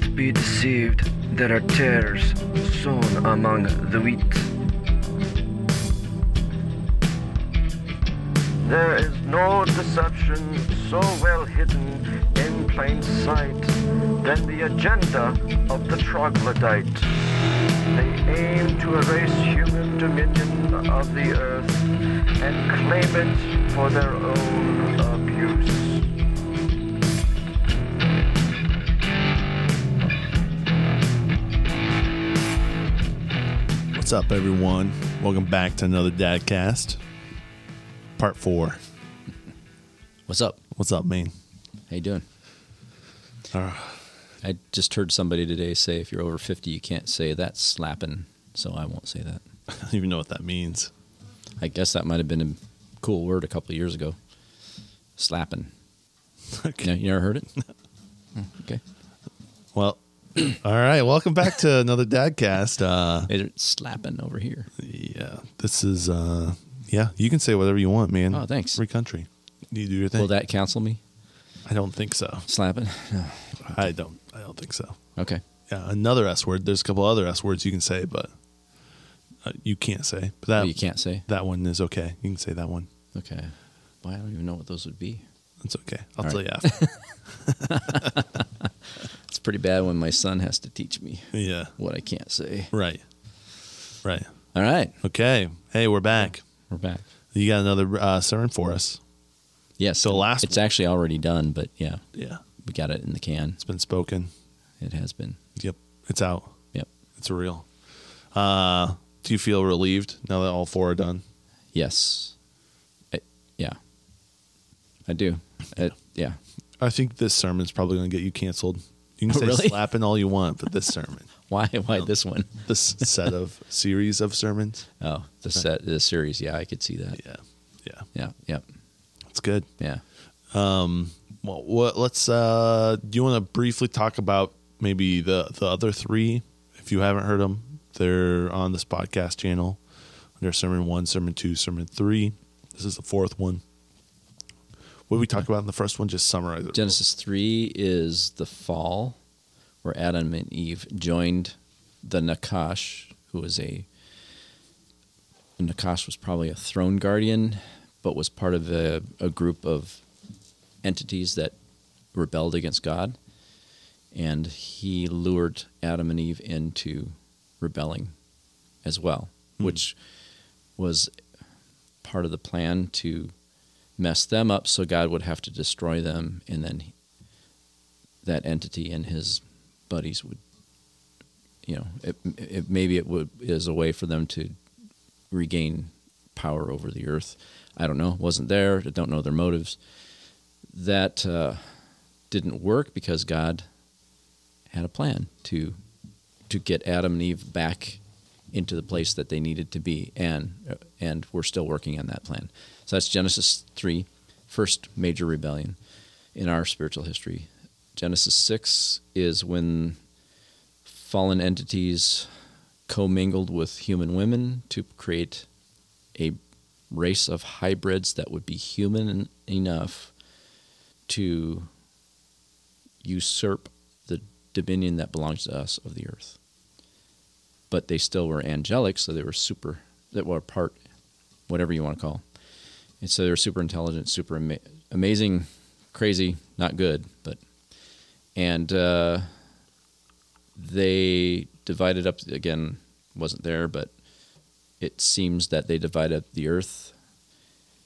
not be deceived. There are tares sown among the wheat. There is no deception so well hidden in plain sight than the agenda of the troglodyte. They aim to erase human dominion of the earth and claim it for their own What's up, everyone? Welcome back to another Dadcast, part four. What's up? What's up, man? How you doing? Uh, I just heard somebody today say if you're over 50, you can't say that's slapping, so I won't say that. I don't even know what that means. I guess that might have been a cool word a couple of years ago. Slapping. Okay. No, you never heard it? Oh, okay. Well, all right. Welcome back to another Dadcast. Uh, It's slapping over here. yeah, this is. Uh, yeah, you can say whatever you want, man. Oh, thanks. Free country. You do your thing. Will that cancel me? I don't think so. Slapping? No. I don't. I don't think so. Okay. Yeah, another S word. There's a couple other S words you can say, but uh, you can't say. But that Oh, you can't say? that one is okay. You can say that one. Okay. Well, I don't even know what those would be. It's okay. I'll All tell right. you after. Pretty bad when my son has to teach me yeah. what I can't say. Right. Right. All right. Okay. Hey, we're back. We're back. You got another uh, sermon for us. Yes. So last It's actually already done, but yeah, Yeah. we got it in the can. It's been spoken. It has been. Yep. It's out. Yep. It's real. Uh, do you feel relieved now that all four are done? Yes. I, yeah. I do. It, yeah. I think this sermon's probably going to get you canceled. You can say Really? slapping all you want, but this sermon, Why? Why this one? this set of series of sermons, Oh, the set, the series. Yeah, I could see that. yeah, yeah, Yeah. Yeah. it's good. Yeah. Um. Well, what, let's. Uh, do you want to briefly talk about maybe the the other three? If you haven't heard them, they're on this podcast channel. There's sermon one, sermon two, sermon three. This is the fourth one. What did we talk about in the first one? Just summarize it. Genesis 3 is the fall where Adam and Eve joined the Nakash, who was a. Nakash was probably a throne guardian, but was part of a, a group of entities that rebelled against God. And he lured Adam and Eve into rebelling as well, hmm. which was part of the plan to mess them up so God would have to destroy them and then he- that entity and his buddies would you know it, it, maybe it would is a way for them to regain power over the earth. I don't know. Wasn't there. I don't know their motives. That uh, didn't work because God had a plan to to get Adam and Eve back into the place that they needed to be, and and we're still working on that plan. So that's Genesis three, first major rebellion in our spiritual history. Genesis six is when fallen entities commingled with human women to create a race of hybrids that would be human enough to usurp the dominion that belongs to us of the earth but they still were angelic, so they were super, that were part, whatever you want to call. And so they were super intelligent, super ama- amazing, crazy, not good, but, and uh, they divided up, again, wasn't there, but it seems that they divided up the earth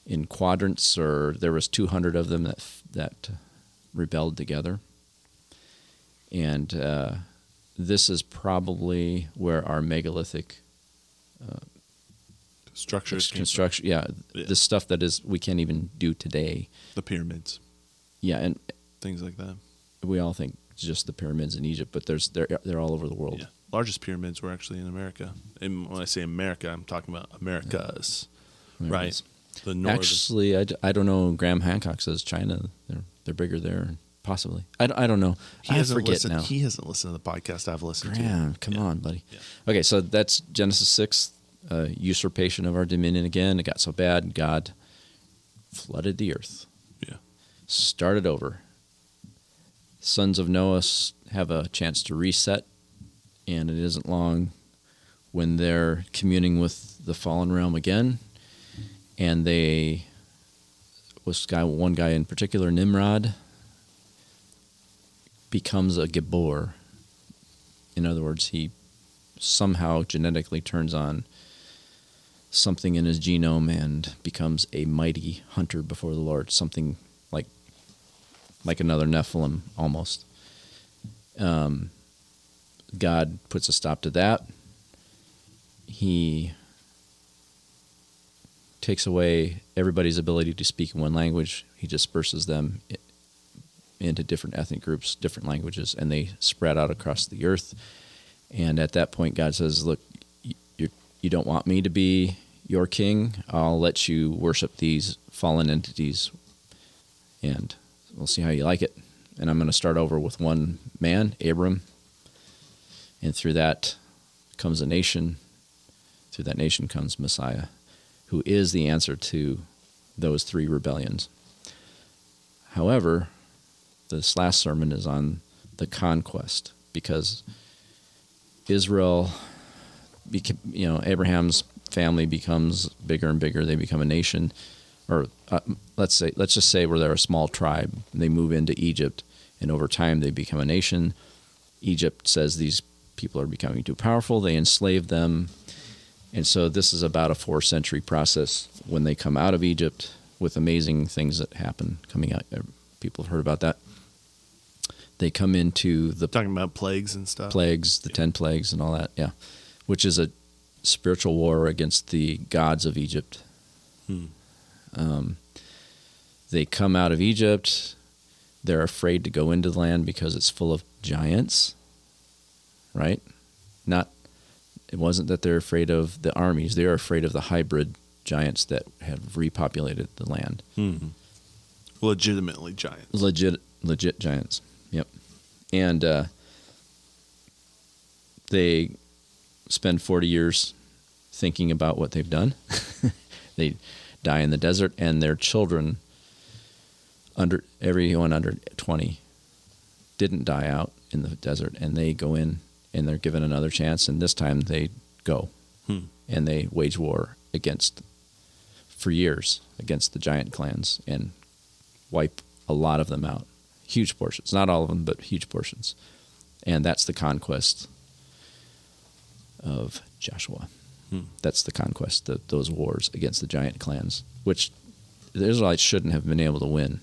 in quadrants, or there was 200 of them that, that rebelled together. And, uh, this is probably where our megalithic structures, came construction, yeah, Yeah. the stuff that is we can't even do today. the pyramids, Yeah, and things like that. we all think it's just the pyramids in Egypt, but there's they're they're all over the world. Yeah, largest pyramids were actually in America. And when I say America, I'm talking about Americas, right? Americas. The northern. Actually, I, I don't know. Graham Hancock says China. They're they're bigger there, possibly. I don't know. he I hasn't forget listened. now. He hasn't listened to the podcast I've listened to. Graham, come Yeah. on, buddy. Yeah. Okay, so that's Genesis six, uh, usurpation of our dominion again. It got so bad, God flooded the earth. Yeah. started over. sons of Noah have a chance to reset, and it isn't long when they're communing with the fallen realm again, and they was guy one guy in particular, Nimrod, becomes a Gibor. In other words, he somehow genetically turns on something in his genome and becomes a mighty hunter before the Lord, something like like another Nephilim almost. Um, God puts a stop to that. He takes away everybody's ability to speak in one language. He disperses them into different ethnic groups, different languages, and they spread out across the earth. And at that point, God says, "Look, you you don't want me to be your king. I'll let you worship these fallen entities, and we'll see how you like it." And I'm going to start over with one man, Abram, and through that comes a nation. Through that nation comes Messiah, who is the answer to those three rebellions. However, this last sermon is on the conquest because Israel, you know, Abraham's family becomes bigger and bigger. They become a nation, or uh, let's say, let's just say where they're a small tribe. They move into Egypt, and over time they become a nation. Egypt says these people are becoming too powerful. They enslave them, and so this is about a four century process when they come out of Egypt with amazing things that happen coming out. People have heard about that. They come into the Talking about plagues and stuff. plagues, the ten plagues, and all that. Yeah, which is a spiritual war against the gods of Egypt. Hmm. Um, they come out of Egypt. They're afraid to go into the land because it's full of giants. Right? Not. It wasn't that they're afraid of the armies. They are afraid of the hybrid giants that have repopulated the land. Hmm. Legitimately giant. legit legit giants and uh, they spend 40 years thinking about what they've done they die in the desert and their children under everyone under 20 didn't die out in the desert and they go in and they're given another chance and this time they go Hmm. and they wage war against for years against the giant clans and wipe a lot of them out. Huge portions. Not all of them, but huge portions. And that's the conquest of Joshua. Hmm. That's the conquest, the, those wars against the giant clans, which the Israelites shouldn't have been able to win.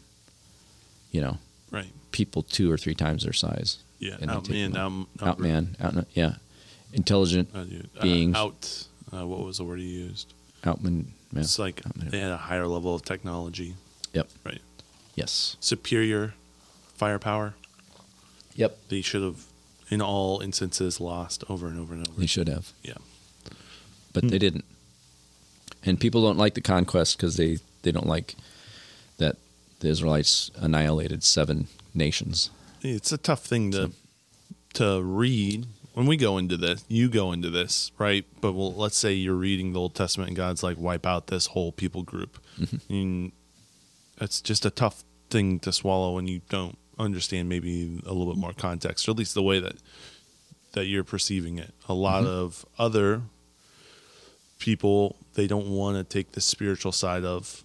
You know, Right. people two or three times their size. Yeah. And they take Outman. them Out, Outman, out, yeah. Intelligent, Uh, uh, beings. out. Uh, what was the word he used? outman, yeah. It's like Outman. they had a higher level of technology. Yep. Right. Yes. Superior firepower. Yep. They should have, in all instances, lost over and over and over. They should have. Yeah. but they didn't. And people don't like the conquest because they, they don't like that the Israelites annihilated seven nations. It's a tough thing to to read when we go into this. You go into this, right? But well, let's say you're reading the Old Testament and God's like, wipe out this whole people group. Mm-hmm. And it's just a tough thing to swallow when you don't understand maybe a little bit more context, or at least the way that that you're perceiving it. A lot of other people they don't want to take the spiritual side of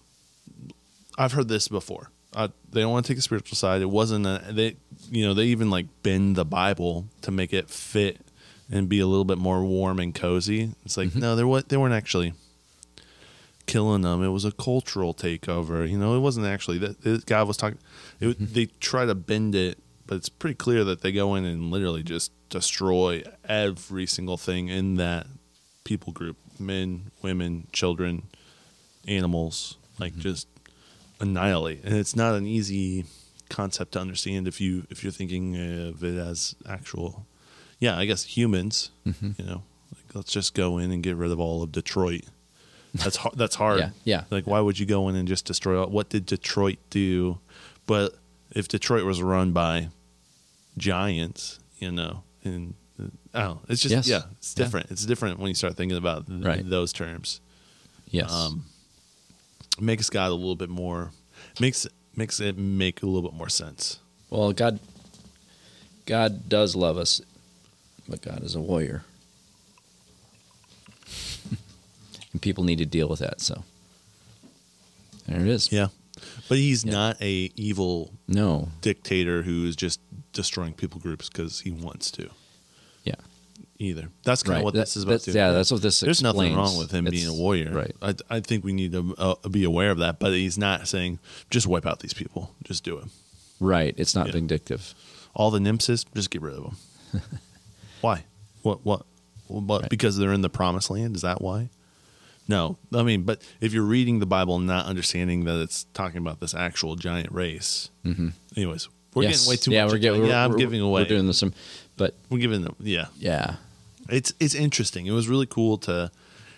I've heard this before. Uh, they don't want to take the spiritual side. It wasn't a, they, you know, they even like bend the Bible to make it fit and be a little bit more warm and cozy. It's like no, they what they weren't actually killing them. It was a cultural takeover. You know, it wasn't actually that it, God was talking. It, They try to bend it, but it's pretty clear that they go in and literally just destroy every single thing in that people group: men, women, children, animals. Like just annihilate and it's not an easy concept to understand if you if you're thinking of it as actual yeah i guess humans Mm-hmm. you know like let's just go in and get rid of all of detroit that's hard that's hard Yeah, yeah. like why would you go in and just destroy all, what did detroit do but if detroit was run by giants you know and uh, i don't know it's just Yes. yeah it's Yeah. different it's different when you start thinking about th- Right. those terms Yes. um, makes God a little bit more makes makes it make a little bit more sense. well, God God does love us, but God is a warrior. And people need to deal with that, so there it is. Yeah. But he's Yeah. not a evil No. dictator who is just destroying people groups because he wants to Yeah. either. That's kind Right. of what That- this is about yeah, that's what this is. There's nothing wrong with him being a warrior. right. I, I think we need to uh, be aware of that. But he's not saying just wipe out these people. Just do it. Right. It's not Yeah. vindictive. All the nymphs, just get rid of them. why? What? What? What? Right. Because they're in the promised land. Is that why? No, I mean, but if you're reading the Bible and not understanding that it's talking about this actual giant race, mm-hmm. anyways, we're Yes. getting way too yeah, much. We're getting, yeah, I'm we're, giving away. We're doing this, some, but We're giving them, yeah. yeah, It's it's interesting. It was really cool to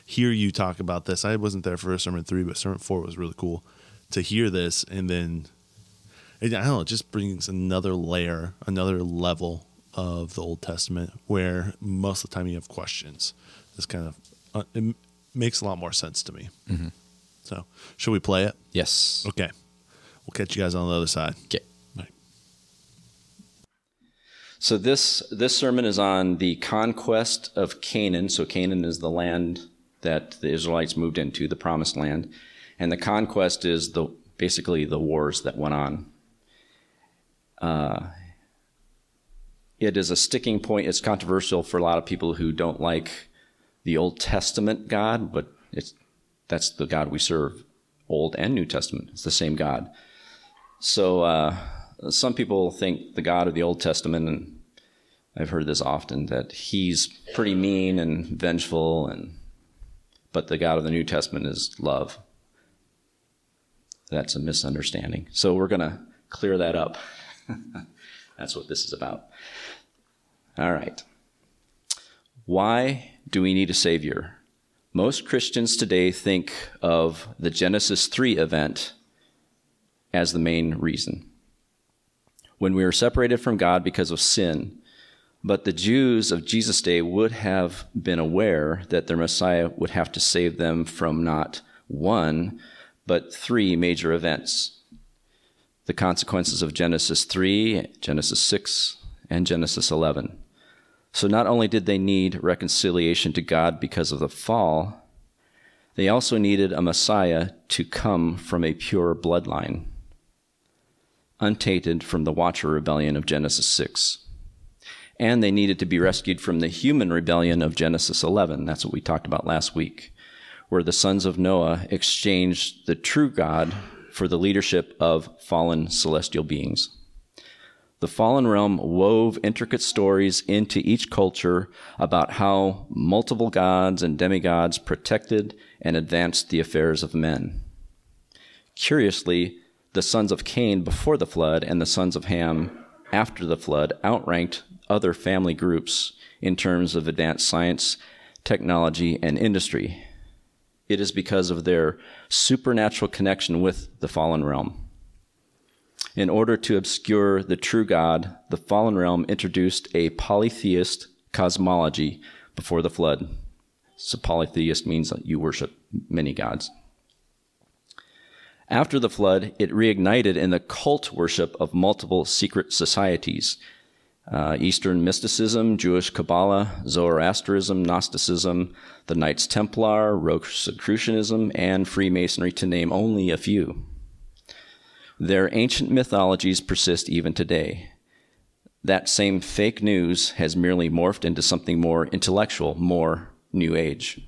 hear you talk about this. I wasn't there for sermon three, but sermon four was really cool to hear this, and then I don't know, it just brings another layer, another level of the Old Testament where most of the time you have questions. This kind of uh, makes a lot more sense to me. So, should we play it? yes. Okay, we'll catch you guys on the other side. Okay. Bye. So this this sermon is on the conquest of Canaan. So Canaan is the land that the Israelites moved into, the promised land, and the conquest is the basically the wars that went on. Uh, it is a sticking point. It's controversial for a lot of people who don't like the Old Testament God, but it's that's the God we serve, Old and New Testament. It's the same God. So uh, some people think the God of the Old Testament, and I've heard this often, that he's pretty mean and vengeful, and but the God of the New Testament is love. That's a misunderstanding. So we're going to clear that up. That's what this is about. All right. Why do we need a Savior? Most Christians today think of the Genesis 3 event as the main reason. When we were separated from God because of sin, but the Jews of Jesus' day would have been aware that their Messiah would have to save them from not one, but three major events the consequences of Genesis 3, Genesis 6, and Genesis 11. So not only did they need reconciliation to God because of the fall, they also needed a Messiah to come from a pure bloodline, untainted from the Watcher rebellion of Genesis 6. And they needed to be rescued from the human rebellion of Genesis 11. That's what we talked about last week, where the sons of Noah exchanged the true God for the leadership of fallen celestial beings. The fallen realm wove intricate stories into each culture about how multiple gods and demigods protected and advanced the affairs of men. Curiously, the sons of Cain before the flood and the sons of Ham after the flood outranked other family groups in terms of advanced science, technology, and industry. It is because of their supernatural connection with the fallen realm. In order to obscure the true God, the fallen realm introduced a polytheist cosmology before the flood. So, polytheist means you worship many gods. After the flood, it reignited in the cult worship of multiple secret societies uh, Eastern mysticism, Jewish Kabbalah, Zoroastrianism, Gnosticism, the Knights Templar, Rosicrucianism, and Freemasonry, to name only a few. Their ancient mythologies persist even today. That same fake news has merely morphed into something more intellectual, more New Age.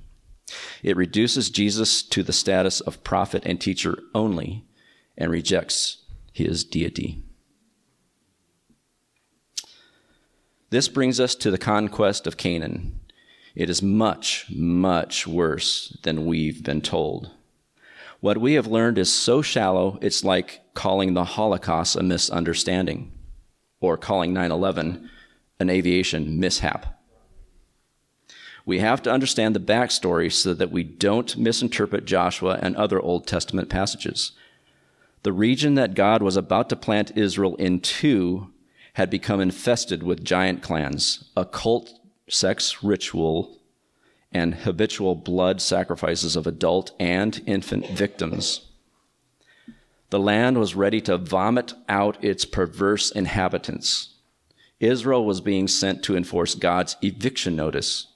It reduces Jesus to the status of prophet and teacher only and rejects his deity. This brings us to the conquest of Canaan. It is much, much worse than we've been told. What we have learned is so shallow, it's like calling the Holocaust a misunderstanding or calling 9 11 an aviation mishap. We have to understand the backstory so that we don't misinterpret Joshua and other Old Testament passages. The region that God was about to plant Israel into had become infested with giant clans, occult sex ritual, and habitual blood sacrifices of adult and infant victims. The land was ready to vomit out its perverse inhabitants. Israel was being sent to enforce God's eviction notice.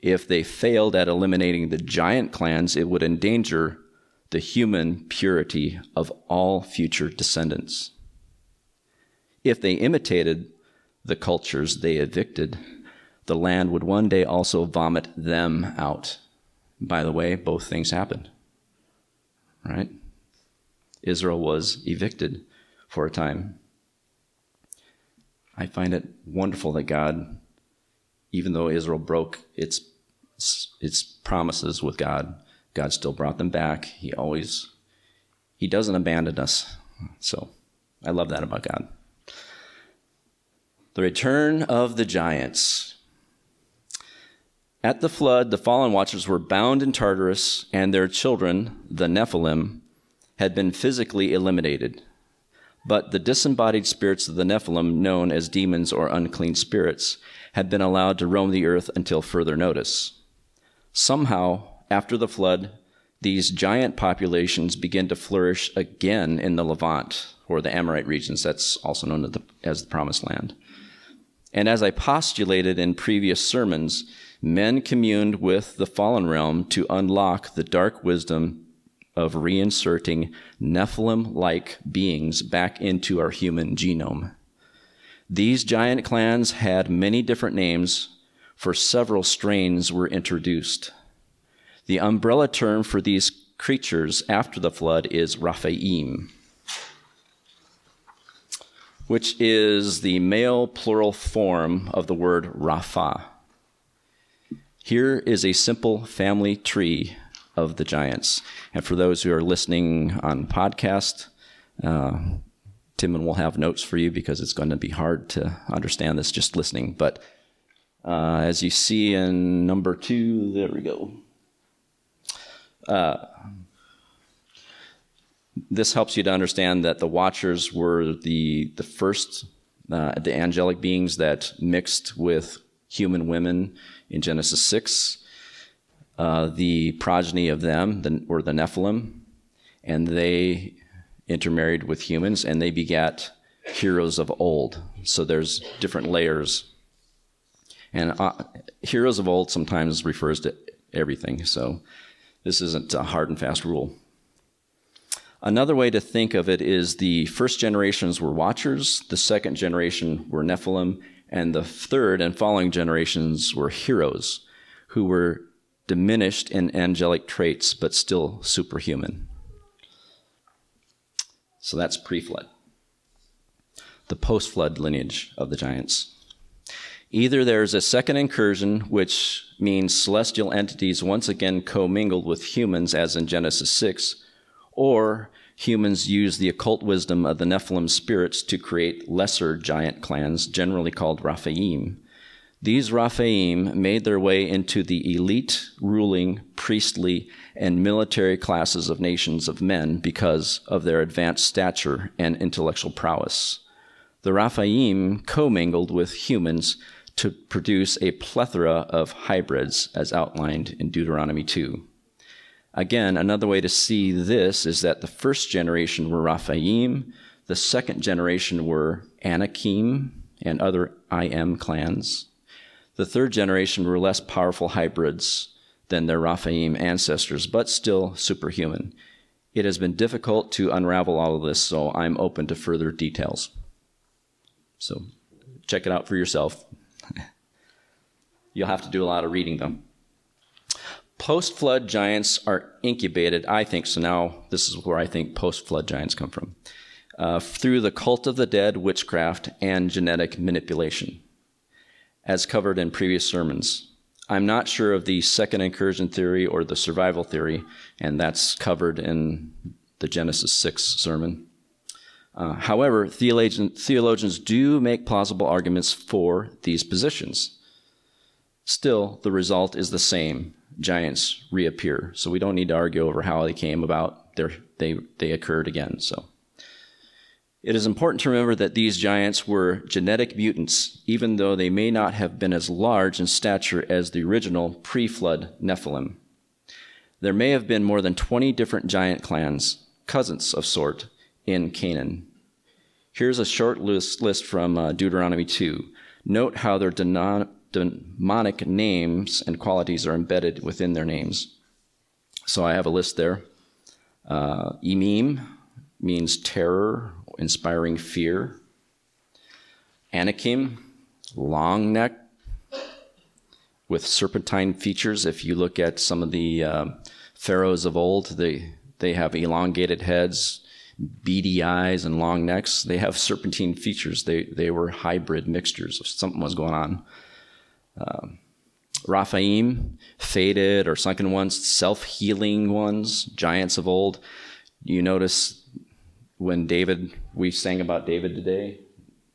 If they failed at eliminating the giant clans, it would endanger the human purity of all future descendants. If they imitated the cultures they evicted, the land would one day also vomit them out. By the way, both things happened. Right? Israel was evicted for a time. I find it wonderful that God, even though Israel broke its its promises with God, God still brought them back. He always He doesn't abandon us. So I love that about God. The return of the giants. At the flood, the fallen watchers were bound in Tartarus, and their children, the Nephilim, had been physically eliminated. But the disembodied spirits of the Nephilim, known as demons or unclean spirits, had been allowed to roam the earth until further notice. Somehow, after the flood, these giant populations begin to flourish again in the Levant, or the Amorite regions, that's also known as the Promised Land. And as I postulated in previous sermons, men communed with the fallen realm to unlock the dark wisdom of reinserting Nephilim like beings back into our human genome. These giant clans had many different names, for several strains were introduced. The umbrella term for these creatures after the flood is Raphaim, which is the male plural form of the word Rapha. Here is a simple family tree of the giants. And for those who are listening on podcast, uh, Timon will have notes for you because it's going to be hard to understand this just listening. But uh, as you see in number two, there we go. Uh, this helps you to understand that the Watchers were the the first uh, the angelic beings that mixed with human women in Genesis six. Uh, the progeny of them the, were the Nephilim, and they intermarried with humans, and they begat heroes of old. So there's different layers. And uh, heroes of old sometimes refers to everything. So this isn't a hard and fast rule. Another way to think of it is the first generations were watchers, the second generation were Nephilim, and the third and following generations were heroes who were diminished in angelic traits but still superhuman. So that's pre flood. The post flood lineage of the giants. Either there's a second incursion, which means celestial entities once again commingled with humans, as in Genesis 6, or humans use the occult wisdom of the Nephilim spirits to create lesser giant clans, generally called Raphaim. These Raphaim made their way into the elite, ruling, priestly, and military classes of nations of men because of their advanced stature and intellectual prowess. The Raphaim commingled with humans to produce a plethora of hybrids, as outlined in Deuteronomy 2. Again, another way to see this is that the first generation were Raphaim, the second generation were Anakim and other Im clans. The third generation were less powerful hybrids than their Raphaim ancestors, but still superhuman. It has been difficult to unravel all of this, so I'm open to further details. So check it out for yourself. You'll have to do a lot of reading, though. Post flood giants are incubated, I think, so now this is where I think post flood giants come from, uh, through the cult of the dead, witchcraft, and genetic manipulation, as covered in previous sermons. I'm not sure of the second incursion theory or the survival theory, and that's covered in the Genesis 6 sermon. Uh, however, theologians, theologians do make plausible arguments for these positions. Still, the result is the same. Giants reappear. So we don't need to argue over how they came about. They're, they they occurred again. So it is important to remember that these giants were genetic mutants, even though they may not have been as large in stature as the original pre-flood Nephilim. There may have been more than 20 different giant clans, cousins of sort, in Canaan. Here's a short list, list from uh, Deuteronomy 2. Note how their denon- demonic names and qualities are embedded within their names. So I have a list there. Uh, Emim means terror, inspiring fear. Anakim, long neck with serpentine features. If you look at some of the uh, pharaohs of old, they they have elongated heads, beady eyes, and long necks. They have serpentine features. They they were hybrid mixtures. Something was going on. Um, Raphaim, faded or sunken ones, self healing ones, giants of old. You notice when David, we sang about David today.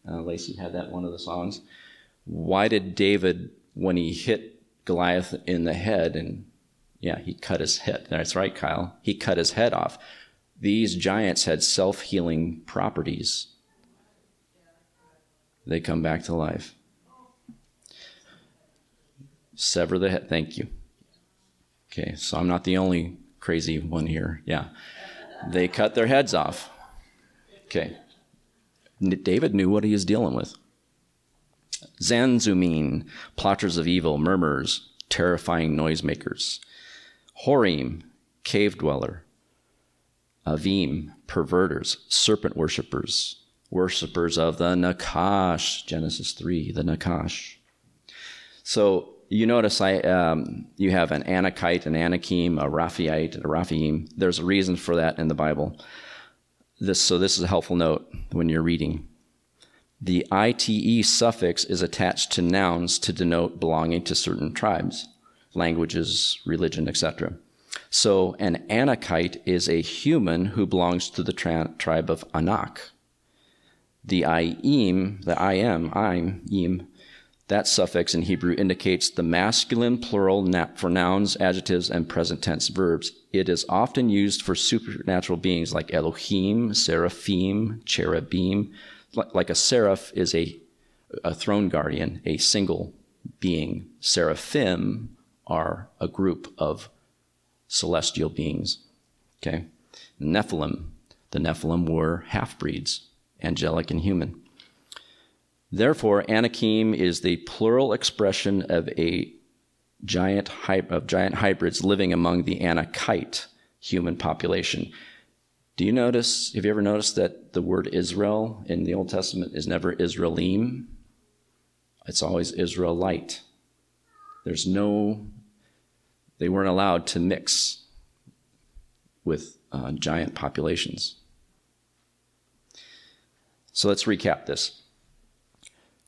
Uh, Lacey had that one of the songs. Why did David, when he hit Goliath in the head, and yeah, he cut his head. That's right, Kyle. He cut his head off. These giants had self healing properties. They come back to life. Sever the head. Thank you. Okay, so I'm not the only crazy one here. Yeah. They cut their heads off. Okay. David knew what he was dealing with. Zamzummim, plotters of evil, murmurs, terrifying noisemakers. Horim, cave dweller. Avim, perverters, serpent worshippers, worshippers of the Nakash, Genesis 3, the Nakash. So you notice I, um, you have an Anakite, an Anakim, a Raphaite, a Raphaim. There's a reason for that in the Bible. This, so this is a helpful note when you're reading. The ite suffix is attached to nouns to denote belonging to certain tribes, languages, religion, etc. So an Anakite is a human who belongs to the tra- tribe of Anak. The Ayim, the Im, Im, Im, that suffix in Hebrew indicates the masculine plural for nouns, adjectives, and present tense verbs. It is often used for supernatural beings like Elohim, seraphim, cherubim. Like a seraph is a, a throne guardian, a single being. Seraphim are a group of celestial beings. Okay? Nephilim. The Nephilim were half breeds, angelic and human. Therefore, Anakim is the plural expression of a giant of giant hybrids living among the Anakite human population. Do you notice, have you ever noticed that the word Israel in the Old Testament is never Israelim? It's always Israelite. There's no, they weren't allowed to mix with uh, giant populations. So let's recap this.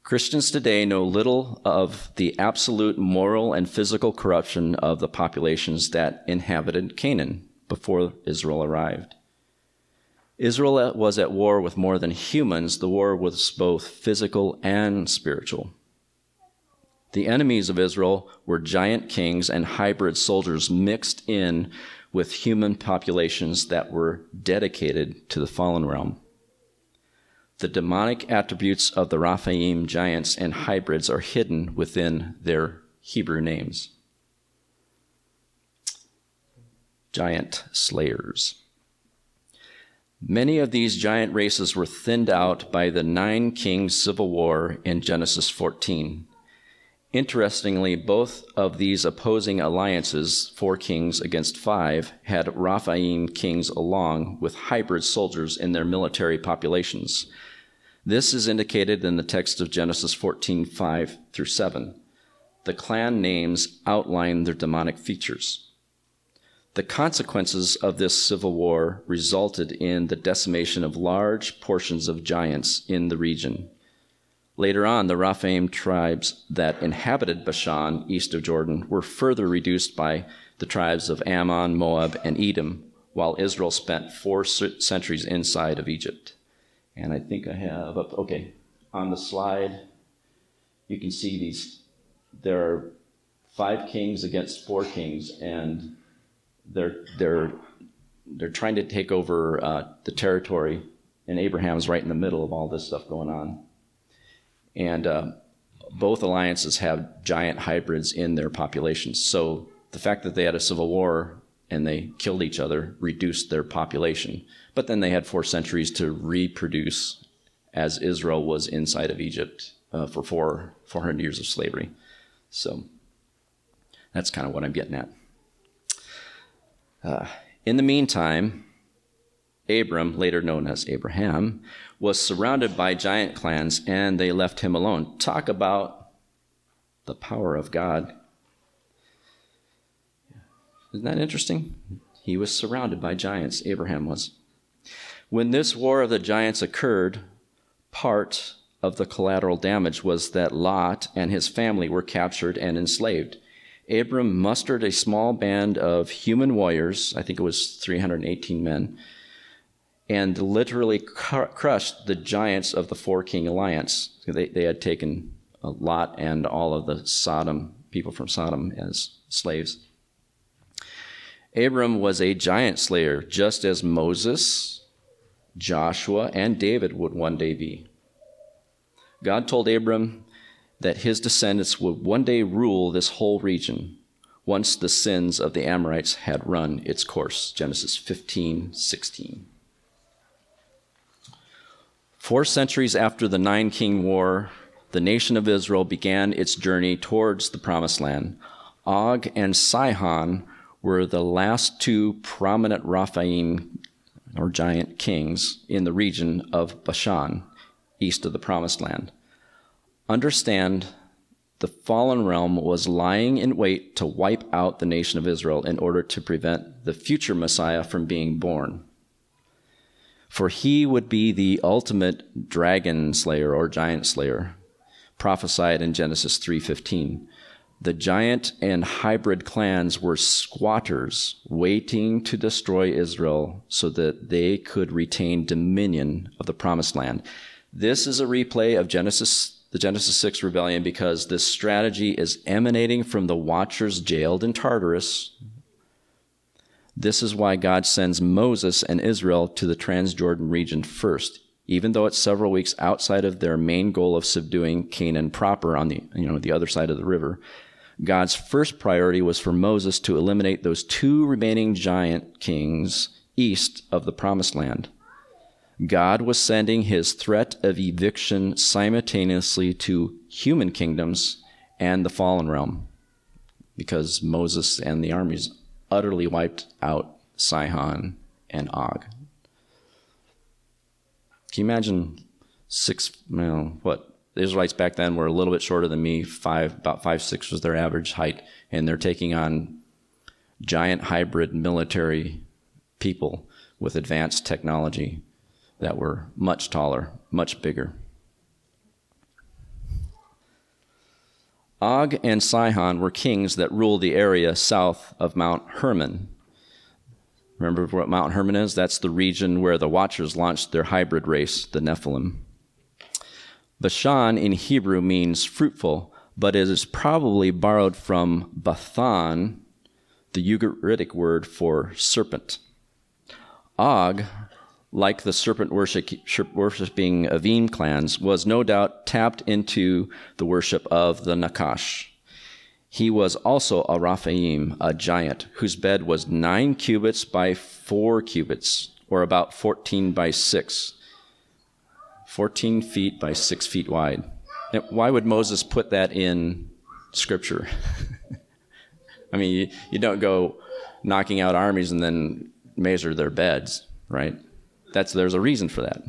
Christians today know little of the absolute moral and physical corruption of the populations that inhabited Canaan before Israel arrived. Israel was at war with more than humans, the war was both physical and spiritual. The enemies of Israel were giant kings and hybrid soldiers mixed in with human populations that were dedicated to the fallen realm. The demonic attributes of the Raphaim giants and hybrids are hidden within their Hebrew names. Giant slayers. Many of these giant races were thinned out by the nine kings civil war in Genesis 14. Interestingly, both of these opposing alliances, four kings against five, had Raphaim kings along with hybrid soldiers in their military populations. This is indicated in the text of Genesis 14 5 through 7. The clan names outline their demonic features. The consequences of this civil war resulted in the decimation of large portions of giants in the region. Later on, the Raphaim tribes that inhabited Bashan, east of Jordan, were further reduced by the tribes of Ammon, Moab, and Edom, while Israel spent four centuries inside of Egypt. And I think I have okay, on the slide, you can see these. There are five kings against four kings, and they're, they're, they're trying to take over uh, the territory, and Abraham's right in the middle of all this stuff going on. And uh, both alliances have giant hybrids in their populations. So the fact that they had a civil war and they killed each other reduced their population. But then they had four centuries to reproduce as Israel was inside of Egypt uh, for four, 400 years of slavery. So that's kind of what I'm getting at. Uh, in the meantime, Abram, later known as Abraham, was surrounded by giant clans and they left him alone. Talk about the power of God. Isn't that interesting? He was surrounded by giants, Abraham was. When this war of the giants occurred, part of the collateral damage was that Lot and his family were captured and enslaved. Abram mustered a small band of human warriors, I think it was 318 men, and literally cr- crushed the giants of the four king alliance. They, they had taken uh, Lot and all of the Sodom people from Sodom as slaves. Abram was a giant slayer, just as Moses, Joshua, and David would one day be. God told Abram that his descendants would one day rule this whole region once the sins of the Amorites had run its course. Genesis 15 16. Four centuries after the Nine King War, the nation of Israel began its journey towards the Promised Land. Og and Sihon were the last two prominent Raphaim or giant kings in the region of Bashan, east of the Promised Land. Understand the fallen realm was lying in wait to wipe out the nation of Israel in order to prevent the future Messiah from being born. For he would be the ultimate dragon slayer or giant slayer, prophesied in Genesis 3:15. The giant and hybrid clans were squatters waiting to destroy Israel so that they could retain dominion of the promised land. This is a replay of Genesis the Genesis 6 rebellion because this strategy is emanating from the watchers jailed in Tartarus. This is why God sends Moses and Israel to the Transjordan region first, even though it's several weeks outside of their main goal of subduing Canaan proper on the you know the other side of the river. God's first priority was for Moses to eliminate those two remaining giant kings east of the promised land. God was sending his threat of eviction simultaneously to human kingdoms and the fallen realm because Moses and the armies utterly wiped out Sihon and Og. Can you imagine six, know, what? The Israelites back then were a little bit shorter than me, five, about five, six was their average height, and they're taking on giant hybrid military people with advanced technology that were much taller, much bigger. Og and Sihon were kings that ruled the area south of Mount Hermon. Remember what Mount Hermon is? That's the region where the Watchers launched their hybrid race, the Nephilim. Bashan in Hebrew means fruitful, but it is probably borrowed from Bathan, the Ugaritic word for serpent. Og like the serpent worship, worshiping Avim clans, was no doubt tapped into the worship of the Nakash. He was also a Raphaim, a giant, whose bed was nine cubits by four cubits, or about 14 by six. 14 feet by six feet wide. Now, why would Moses put that in scripture? I mean, you, you don't go knocking out armies and then measure their beds, right? That's, there's a reason for that.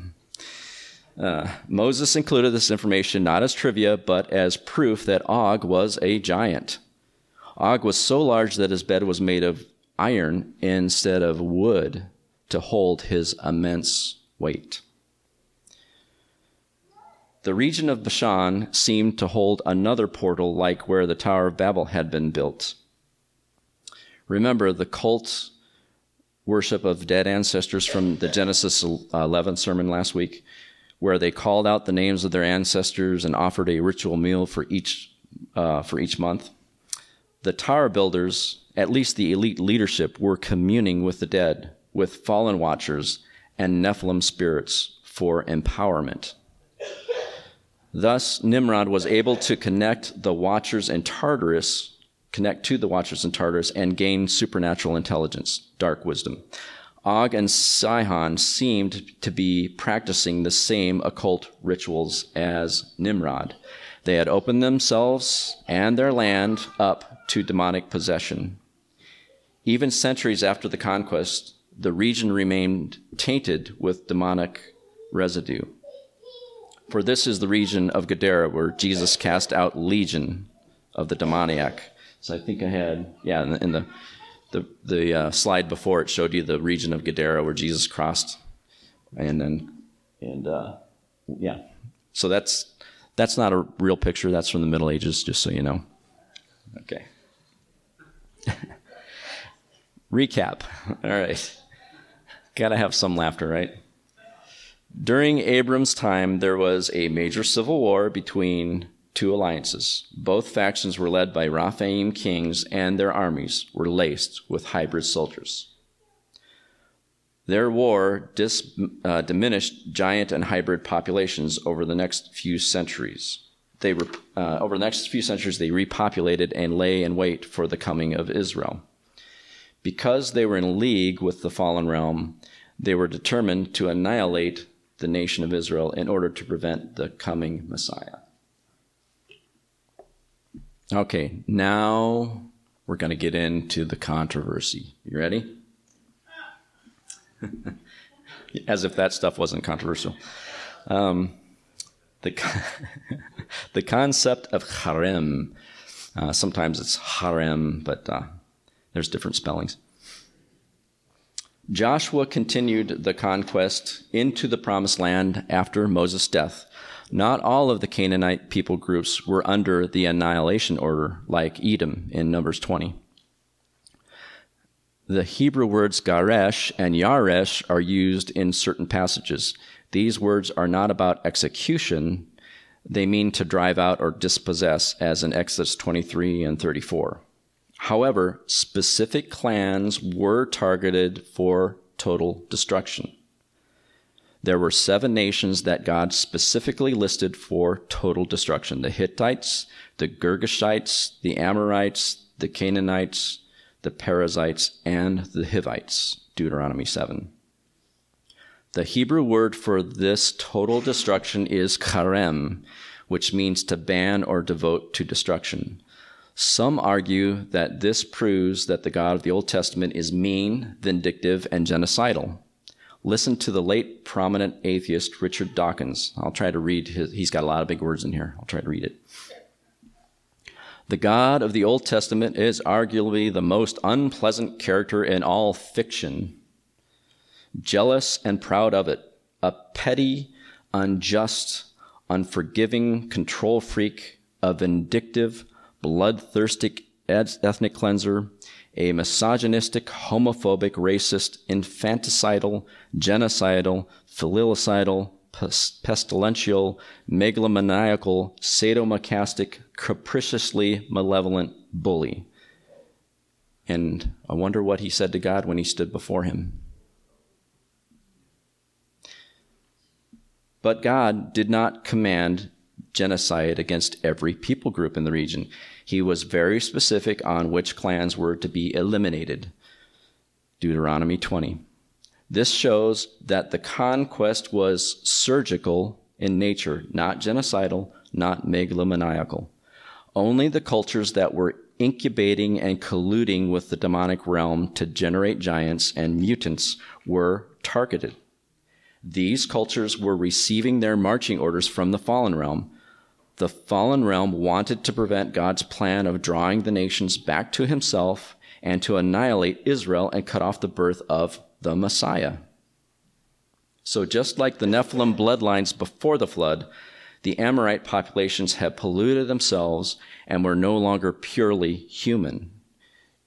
Uh, Moses included this information not as trivia, but as proof that Og was a giant. Og was so large that his bed was made of iron instead of wood to hold his immense weight. The region of Bashan seemed to hold another portal like where the Tower of Babel had been built. Remember, the cult worship of dead ancestors from the Genesis 11 sermon last week, where they called out the names of their ancestors and offered a ritual meal for each, uh, for each month. The tower builders, at least the elite leadership, were communing with the dead, with fallen watchers and Nephilim spirits for empowerment. Thus, Nimrod was able to connect the watchers and Tartarus connect to the Watchers and Tartarus, and gain supernatural intelligence, dark wisdom. Og and Sihon seemed to be practicing the same occult rituals as Nimrod. They had opened themselves and their land up to demonic possession. Even centuries after the conquest, the region remained tainted with demonic residue. For this is the region of Gadara where Jesus cast out legion of the demoniac. So I think I had, yeah, in the, in the the the uh, slide before it showed you the region of Gadara where Jesus crossed, and then and uh, yeah, so that's that's not a real picture. That's from the Middle Ages, just so you know. Okay. Recap. All right. Got to have some laughter, right? During Abram's time, there was a major civil war between two alliances. Both factions were led by Rephaim kings, and their armies were laced with hybrid soldiers. Their war dis, uh, diminished giant and hybrid populations over the next few centuries. They uh, over the next few centuries, they repopulated and lay in wait for the coming of Israel. Because they were in league with the fallen realm, they were determined to annihilate the nation of Israel in order to prevent the coming Messiah. Okay, now we're going to get into the controversy. You ready? As if that stuff wasn't controversial. Um, the, the concept of harem. Uh, sometimes it's harem, but uh, there's different spellings. Joshua continued the conquest into the promised land after Moses' death. Not all of the Canaanite people groups were under the annihilation order, like Edom in Numbers 20. The Hebrew words garesh and yaresh are used in certain passages. These words are not about execution, they mean to drive out or dispossess, as in Exodus 23 and 34. However, specific clans were targeted for total destruction there were seven nations that God specifically listed for total destruction the Hittites, the Girgashites, the Amorites, the Canaanites, the Perizzites, and the Hivites. Deuteronomy 7. The Hebrew word for this total destruction is karem, which means to ban or devote to destruction. Some argue that this proves that the God of the Old Testament is mean, vindictive, and genocidal. Listen to the late prominent atheist Richard Dawkins. I'll try to read his, he's got a lot of big words in here. I'll try to read it. The God of the Old Testament is arguably the most unpleasant character in all fiction. Jealous and proud of it, a petty, unjust, unforgiving control freak, a vindictive, bloodthirsty ethnic cleanser, a misogynistic, homophobic, racist, infanticidal, genocidal, filicidal, pestilential, megalomaniacal, sadomasochistic, capriciously malevolent bully. And I wonder what he said to God when he stood before him. But God did not command genocide against every people group in the region. He was very specific on which clans were to be eliminated. Deuteronomy 20. This shows that the conquest was surgical in nature, not genocidal, not megalomaniacal. Only the cultures that were incubating and colluding with the demonic realm to generate giants and mutants were targeted. These cultures were receiving their marching orders from the fallen realm, the fallen realm wanted to prevent God's plan of drawing the nations back to himself and to annihilate Israel and cut off the birth of the Messiah. So, just like the Nephilim bloodlines before the flood, the Amorite populations had polluted themselves and were no longer purely human.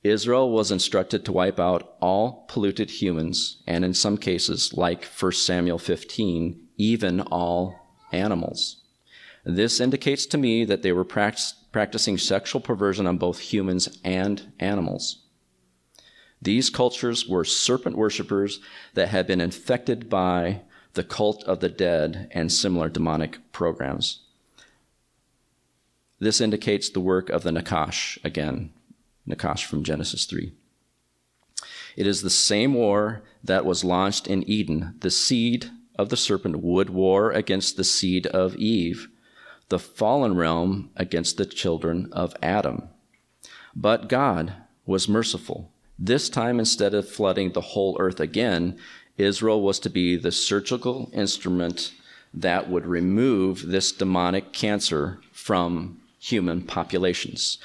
Israel was instructed to wipe out all polluted humans, and in some cases, like 1 Samuel 15, even all animals. This indicates to me that they were practicing sexual perversion on both humans and animals. These cultures were serpent worshippers that had been infected by the cult of the dead and similar demonic programs. This indicates the work of the Nakash, again, Nakash from Genesis 3. It is the same war that was launched in Eden. The seed of the serpent would war against the seed of Eve, the fallen realm against the children of Adam. But God was merciful. This time, instead of flooding the whole earth again, Israel was to be the surgical instrument that would remove this demonic cancer from human populations.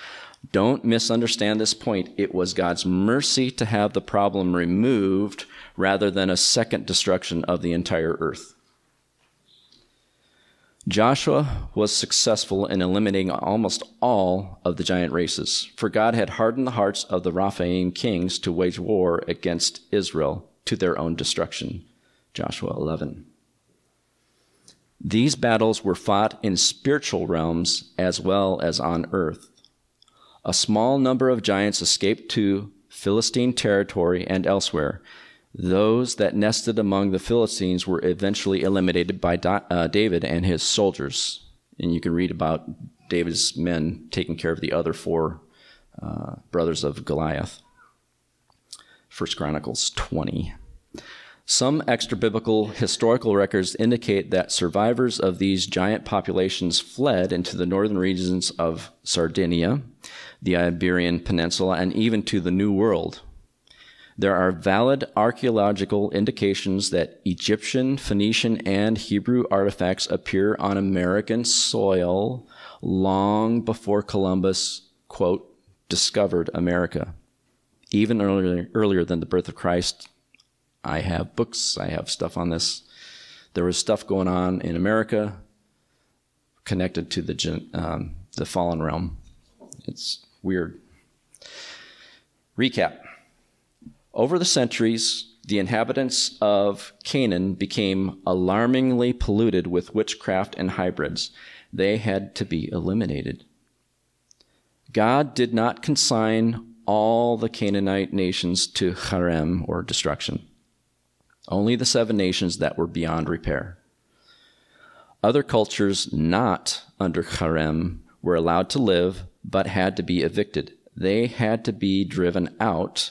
Don't misunderstand this point. It was God's mercy to have the problem removed rather than a second destruction of the entire earth. Joshua was successful in eliminating almost all of the giant races, for God had hardened the hearts of the Rephaim kings to wage war against Israel to their own destruction. Joshua 11. These battles were fought in spiritual realms as well as on earth. A small number of giants escaped to Philistine territory and elsewhere. Those that nested among the Philistines were eventually eliminated by uh, David and his soldiers. And you can read about David's men taking care of the other four uh, brothers of Goliath. First Chronicles 20. Some extra biblical historical records indicate that survivors of these giant populations fled into the northern regions of Sardinia, the Iberian Peninsula, and even to the New World. There are valid archaeological indications that Egyptian, Phoenician, and Hebrew artifacts appear on American soil long before Columbus, quote, discovered America. Even earlier, earlier than the birth of Christ, I have books, I have stuff on this. There was stuff going on in America connected to the um, the fallen realm. It's weird. Recap. Over the centuries, the inhabitants of Canaan became alarmingly polluted with witchcraft and hybrids. They had to be eliminated. God did not consign all the Canaanite nations to harem or destruction only the seven nations that were beyond repair. Other cultures not under harem were allowed to live, but had to be evicted. They had to be driven out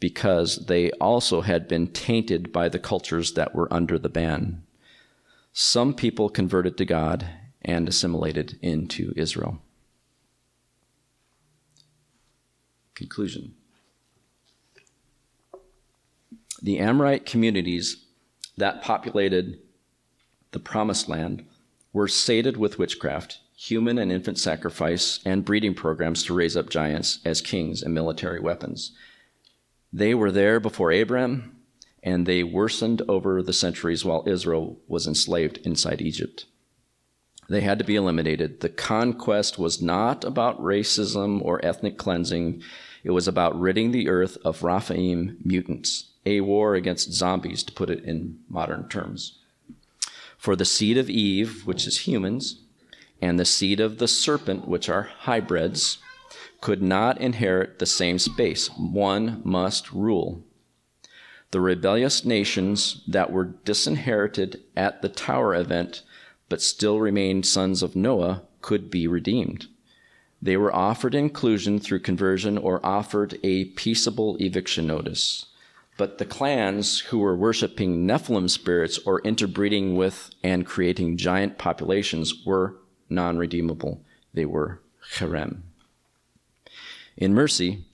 because they also had been tainted by the cultures that were under the ban. Some people converted to God and assimilated into Israel. Conclusion the Amorite communities that populated the Promised Land were sated with witchcraft, human and infant sacrifice, and breeding programs to raise up giants as kings and military weapons. They were there before Abram, and they worsened over the centuries while Israel was enslaved inside Egypt. They had to be eliminated. The conquest was not about racism or ethnic cleansing, it was about ridding the earth of Rephaim mutants a war against zombies, to put it in modern terms. For the seed of Eve, which is humans, and the seed of the serpent, which are hybrids, could not inherit the same space. One must rule. The rebellious nations that were disinherited at the tower event but still remained sons of Noah could be redeemed. They were offered inclusion through conversion or offered a peaceable eviction notice. But the clans who were worshiping Nephilim spirits or interbreeding with and creating giant populations were non redeemable. They were harem. In mercy,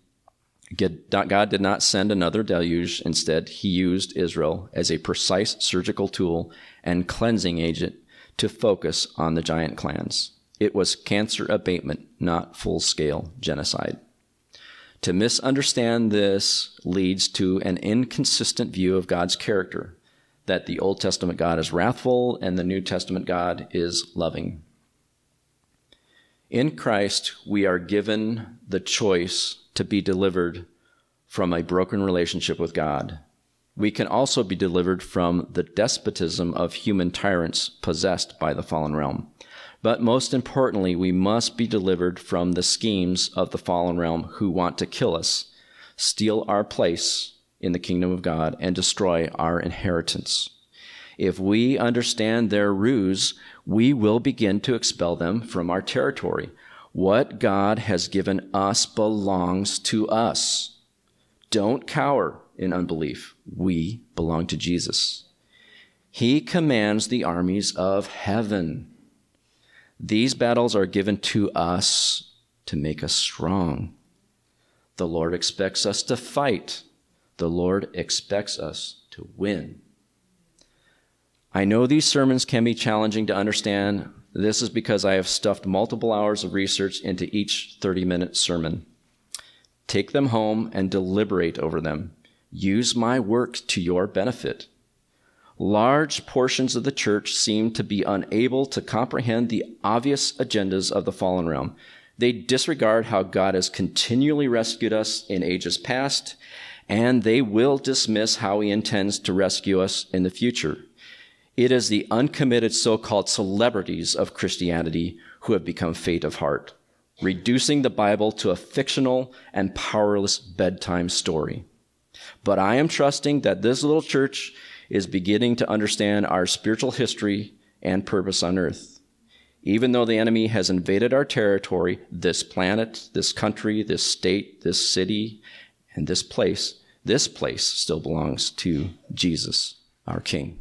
God did not send another deluge. Instead, he used Israel as a precise surgical tool and cleansing agent to focus on the giant clans. It was cancer abatement, not full scale genocide. To misunderstand this leads to an inconsistent view of God's character that the Old Testament God is wrathful and the New Testament God is loving. In Christ, we are given the choice to be delivered from a broken relationship with God. We can also be delivered from the despotism of human tyrants possessed by the fallen realm. But most importantly, we must be delivered from the schemes of the fallen realm who want to kill us, steal our place in the kingdom of God, and destroy our inheritance. If we understand their ruse, we will begin to expel them from our territory. What God has given us belongs to us. Don't cower. in unbelief. We belong to Jesus. He commands the armies of heaven. These battles are given to us to make us strong. The Lord expects us to fight. The Lord expects us to win. I know these sermons can be challenging to understand. This is because I have stuffed multiple hours of research into each 30 minute sermon. Take them home and deliberate over them. Use my work to your benefit. Large portions of the church seem to be unable to comprehend the obvious agendas of the fallen realm. They disregard how God has continually rescued us in ages past, and they will dismiss how he intends to rescue us in the future. It is the uncommitted so called celebrities of Christianity who have become faint of heart, reducing the Bible to a fictional and powerless bedtime story. But I am trusting that this little church is beginning to understand our spiritual history and purpose on earth. Even though the enemy has invaded our territory, this planet, this country, this state, this city, and this place, this place still belongs to Jesus, our King.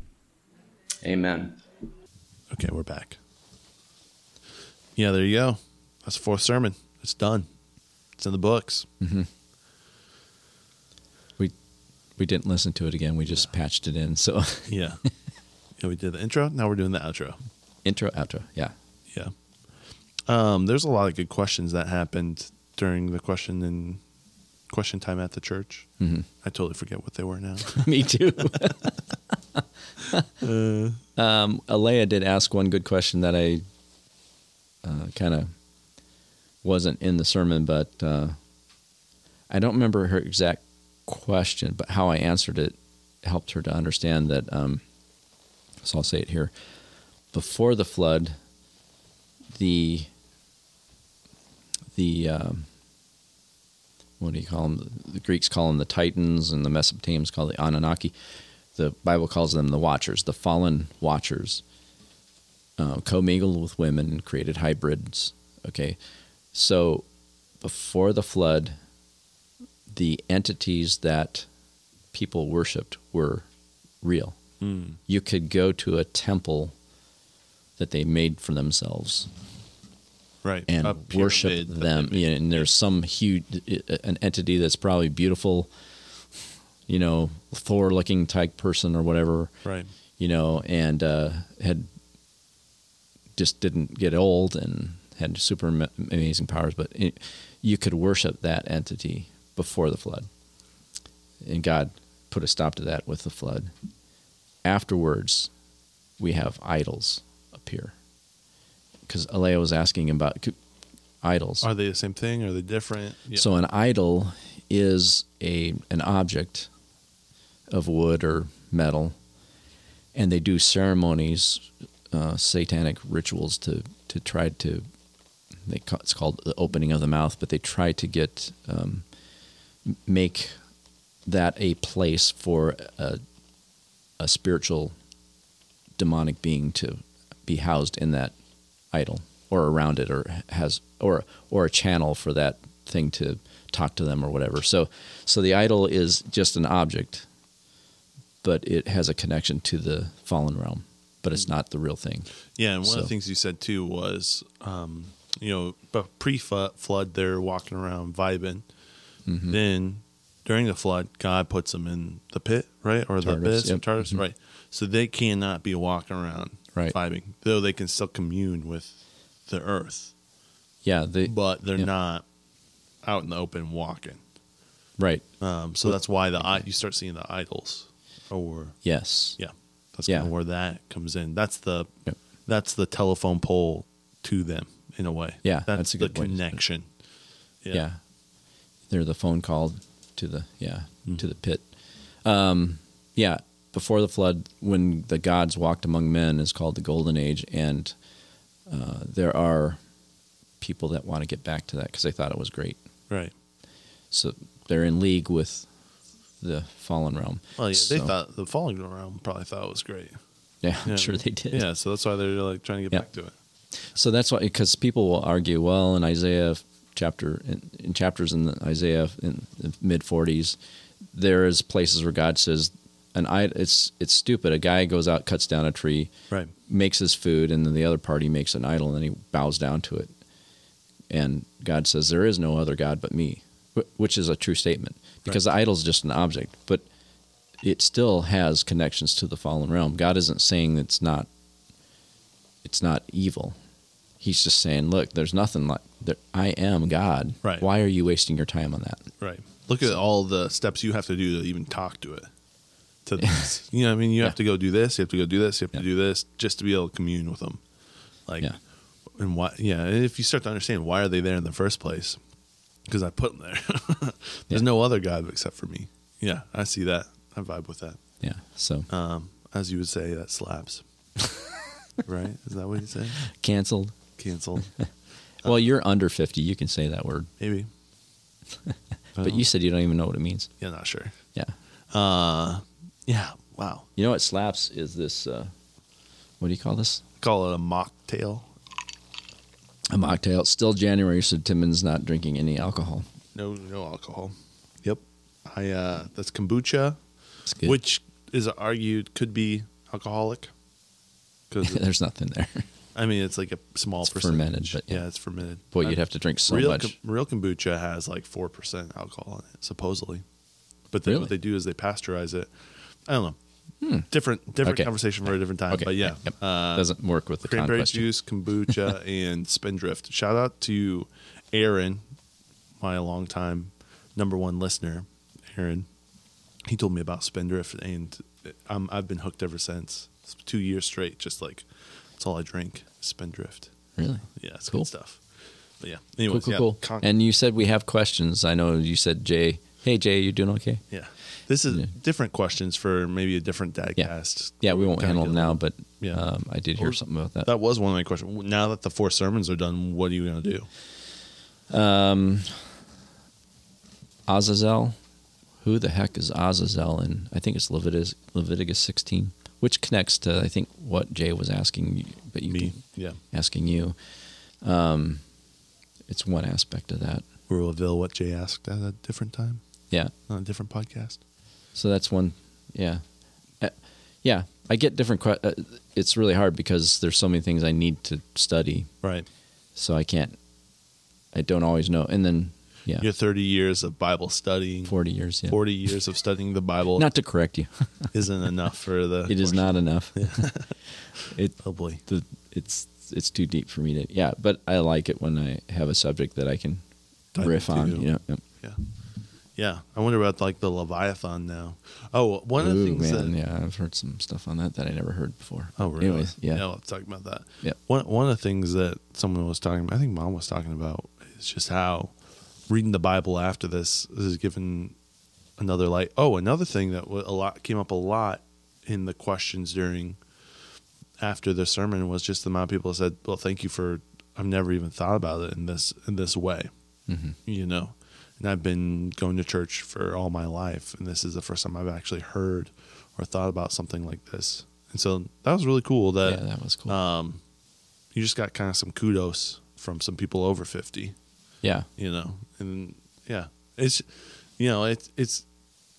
Amen. Okay, we're back. Yeah, there you go. That's the fourth sermon. It's done. It's in the books. Mm-hmm. We we didn't listen to it again. We just patched it in. So Yeah. yeah, we did the intro. Now we're doing the outro. intro, outro. Yeah. Yeah. Um, there's a lot of good questions that happened during the question and question time at the church. Mm-hmm. I totally forget what they were now. Me too. um, Alea did ask one good question that I uh, kind of wasn't in the sermon, but uh, I don't remember her exact question, but how I answered it helped her to understand that. Um, so I'll say it here. Before the flood, the the um, what do you call them? The Greeks call them the Titans, and the Mesopotamians call the Anunnaki. The Bible calls them the Watchers, the fallen Watchers. Uh, commingled with women created hybrids. Okay, so before the flood, the entities that people worshipped were real. You could go to a temple that they made for themselves right. and A worship pyramid them. they made. Yeah, and there's some huge an entity that's probably beautiful, you know, Thor-looking type person or whatever, Right. you know, and uh, had just didn't get old and had super amazing powers. But it, you could worship that entity before the flood, and God put a stop to that with the flood. Afterwards, we have idols appear. Because Alea was asking about c- idols. Are they the same thing? Are they different? Yeah. So an idol is a an object of wood or metal, and they do ceremonies, uh, satanic rituals to to try to. They ca- it's called the opening of the mouth, but they try to get um, make that a place for a, a spiritual demonic being to be housed in that idol or around it or has or or a channel for that thing to talk to them or whatever so so the idol is just an object but it has a connection to the fallen realm but it's not the real thing Yeah, and one of the things you said too was, um, you know, but pre-flood they're walking around vibing. Mm-hmm. Then during the flood, God puts them in the pit, right, or the Tartarus, abyss, yep. Tartarus, Mhm. right. So they cannot be walking around Right. vibing, though they can still commune with the earth, yeah they but they're Yeah. not out in the open walking. right Um, so that's why the you start seeing the idols, or yes yeah, that's Yeah. kind of where that comes in. That's the Yep. that's the telephone pole to them in a way. Yeah, that's, that's a the good way to put connection. yeah. they're the phone call to the yeah Mm-hmm. to the pit um yeah before the flood when the gods walked among men is called the golden age and uh, there are people that want to get back to that because they thought it was great right. so they're in league with the fallen realm Well, yeah, they thought the fallen realm probably thought it was great. yeah i'm Yeah. sure they did Yeah, so that's why they're like trying to get Yeah. back to it. So that's why, because people will argue, well, in Isaiah chapter, in, in chapters in the Isaiah in the mid 40s, there is places where God says, "An I it's it's stupid. A guy goes out, cuts down a tree, Right. makes his food, and then the other party makes an idol, and then he bows down to it. And God says, "There is no other God but me," which is a true statement because the idol is just an object, but it still has connections to the fallen realm. God isn't saying it's not it's not evil. He's just saying, "Look, there's nothing like there, I am God. Right. Why are you wasting your time on that?" Right. Look at all the steps you have to do to even talk to it. To this. you know, I mean, you have to go do this. You have to go do this. You have Yeah. to do this just to be able to commune with them. Like, Yeah. and why? Yeah, if you start to understand why are they there in the first place, because I put them there. There's Yeah. no other God except for me. Yeah, I see that. I vibe with that. Yeah. So Um, as you would say, that slaps. right? Is that what you say? canceled. Canceled. Well, you're under 50. You can say that word. Maybe. But you said you don't even know what it means. Yeah, not sure. Yeah. Uh, yeah. Wow. You know what slaps is this uh, what do you call this? Call it a mocktail. A mocktail. It's still January, so Timon's not drinking any alcohol. No, no alcohol. Yep. I uh that's kombucha, which is argued could be alcoholic. Because There's nothing there. I mean, it's like a small It's percentage. fermented, but yeah. it's fermented. Boy, you'd have to drink so real much. real kombucha has like four percent alcohol in it, supposedly. But then Really? what they do is they pasteurize it. I don't know. Different different Okay. conversation for a different time. Okay. But yeah, Yep. uh, Doesn't work with the con cranberry question. juice, kombucha, and Spindrift. Shout out to Aaron, my longtime number one listener. Aaron, he told me about Spindrift, and I'm, I've been hooked ever since. It's two years straight, just like that's all I drink. Spindrift. Really? Yeah, it's Cool. good stuff. But yeah, Cool, anyways, cool, yeah, cool. con- And you said we have questions. I know you said Jay. Hey Jay, you doing okay? yeah, this is Yeah. different questions for maybe a different dadcast. Yeah, we won't handle them now, but Yeah. um, I did hear Well, something about that. That was one of my questions. Now that the four sermons are done, what are you going to do? Um, Azazel. Who the heck is Azazel? And I think it's Leviticus, Leviticus 16, which connects to I think what Jay was asking, you- but you Me, yeah. asking you. Um, it's one aspect of that. We'll reveal what Jay asked at a different time Yeah. on a different podcast. So that's one. Yeah. Uh, yeah. I get different. Que- uh, it's really hard because there's so many things I need to study, Right. so I can't. I don't always know. And then, yeah, Your 30 years of Bible studying, forty years. Yeah. 40 years of studying the Bible Not to correct you, isn't enough for the. it is question. not enough. it Oh boy. the it's it's too deep for me to. Yeah, but I like it when I have a subject that I can Dive riff on. You know. Yep. Yeah. Yeah. I wonder about like the Leviathan now. Oh, one of the Ooh, things man, that. yeah, I've heard some stuff on that that I never heard before. Oh, really? Anyways, yeah. Yeah, let's talk about that. Yeah. One one of the things that someone was talking about, I think mom was talking about, is just how reading the Bible after this is given another light. Oh, another thing that a lot came up a lot in the questions during after the sermon was just the amount of people said, "Well, thank you for I've never even thought about it in this in this way." hmm You know, and I've been going to church for all my life, and this is the first time I've actually heard or thought about something like this. And so that was really cool that yeah, that was cool. um, you just got kind of some kudos from some people over 50, yeah. you know, and yeah, it's, you know, it's, it's,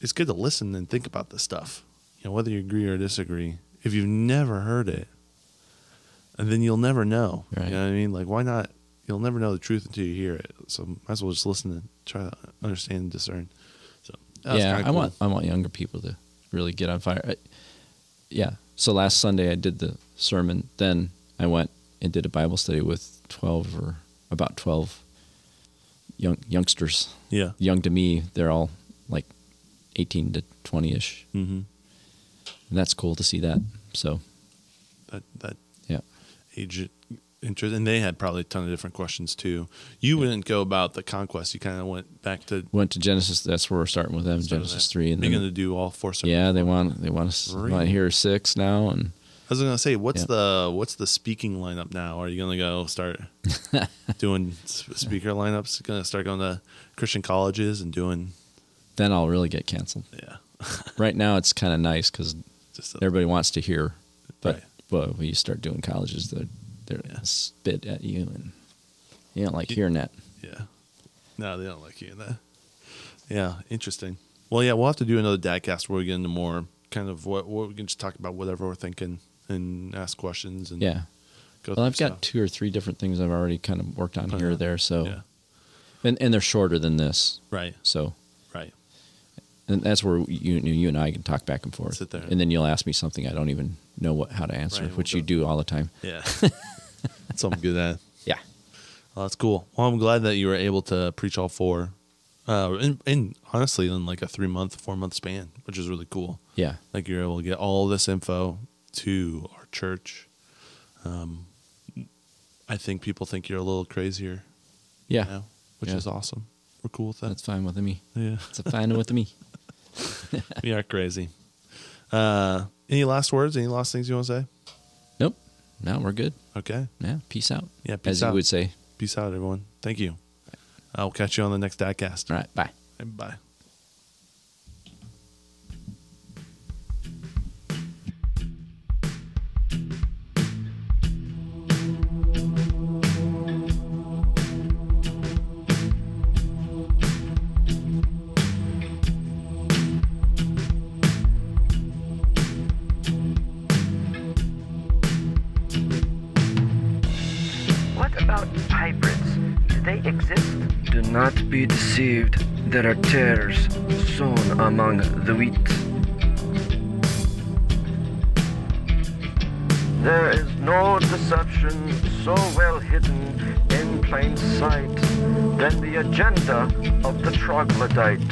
it's good to listen and think about this stuff, you know, whether you agree or disagree. If you've never heard it, and then you'll never know. Right. You know what I mean? Like, why not? You'll never know the truth until you hear it. So might as well just listen and try to understand and discern. So yeah, I cool. want I want younger people to really get on fire. I, yeah. So last Sunday I did the sermon. Then I went and did a Bible study with twelve or about twelve young youngsters. Yeah. Young to me, they're all like eighteen to twenty ish, Mm-hmm. and that's cool to see that. So That that yeah, age interest, and they had probably a ton of different questions too. You wouldn't go about the conquest. You kind of went back to went to Genesis. That's where we're starting with them. Genesis there. three, and You're going to do all four. yeah, they want they want us want to hear six now, and I was going to say, what's Yeah. the what's the speaking lineup now? Are you going to go start doing speaker lineups? Going to start going to Christian colleges and doing then I'll really get canceled. yeah, right now it's kind of nice because everybody wants to hear, but Right. well, when you start doing colleges, they're they're Yeah. spit at you, and you don't like hearing that. yeah. No, they don't like in that. Yeah, interesting. Well, yeah, we'll have to do another dadcast where we get into more kind of what, what we can just talk about whatever we're thinking and ask questions and Yeah. Go Well, I've through got stuff. two or three different things I've already kind of worked on here or Uh-huh. there. So, Yeah. and and they're shorter than this. Right. So, Right. and that's where you you and I can talk back and forth. Sit there. and then you'll ask me something I don't even know what how to answer, Right, we'll which you do all the time. Yeah. That's something good at. Yeah. Well, that's cool. Well, I'm glad that you were able to preach all four, uh, and, and honestly, in like a three month, four month span, which is really cool. Yeah. Like you're able to get all this info to our church. Um, I think people think you're a little crazier Yeah. which Yeah. is awesome. We're cool with that. That's fine with me. yeah, It's fine with me. we are crazy. Uh, any last words? Any last things you want to say? No, we're good. Okay. Yeah. Peace out. Yeah. Peace As out. you would say. Peace out, everyone. Thank you. I'll catch you on the next Dadcast. All right. Bye. Bye. Exist? Do not be deceived. There are tares sown among the wheat. There is no deception so well hidden in plain sight than the agenda of the troglodyte.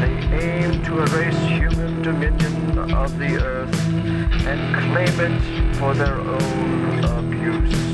They aim to erase human dominion of the earth and claim it for their own abuse.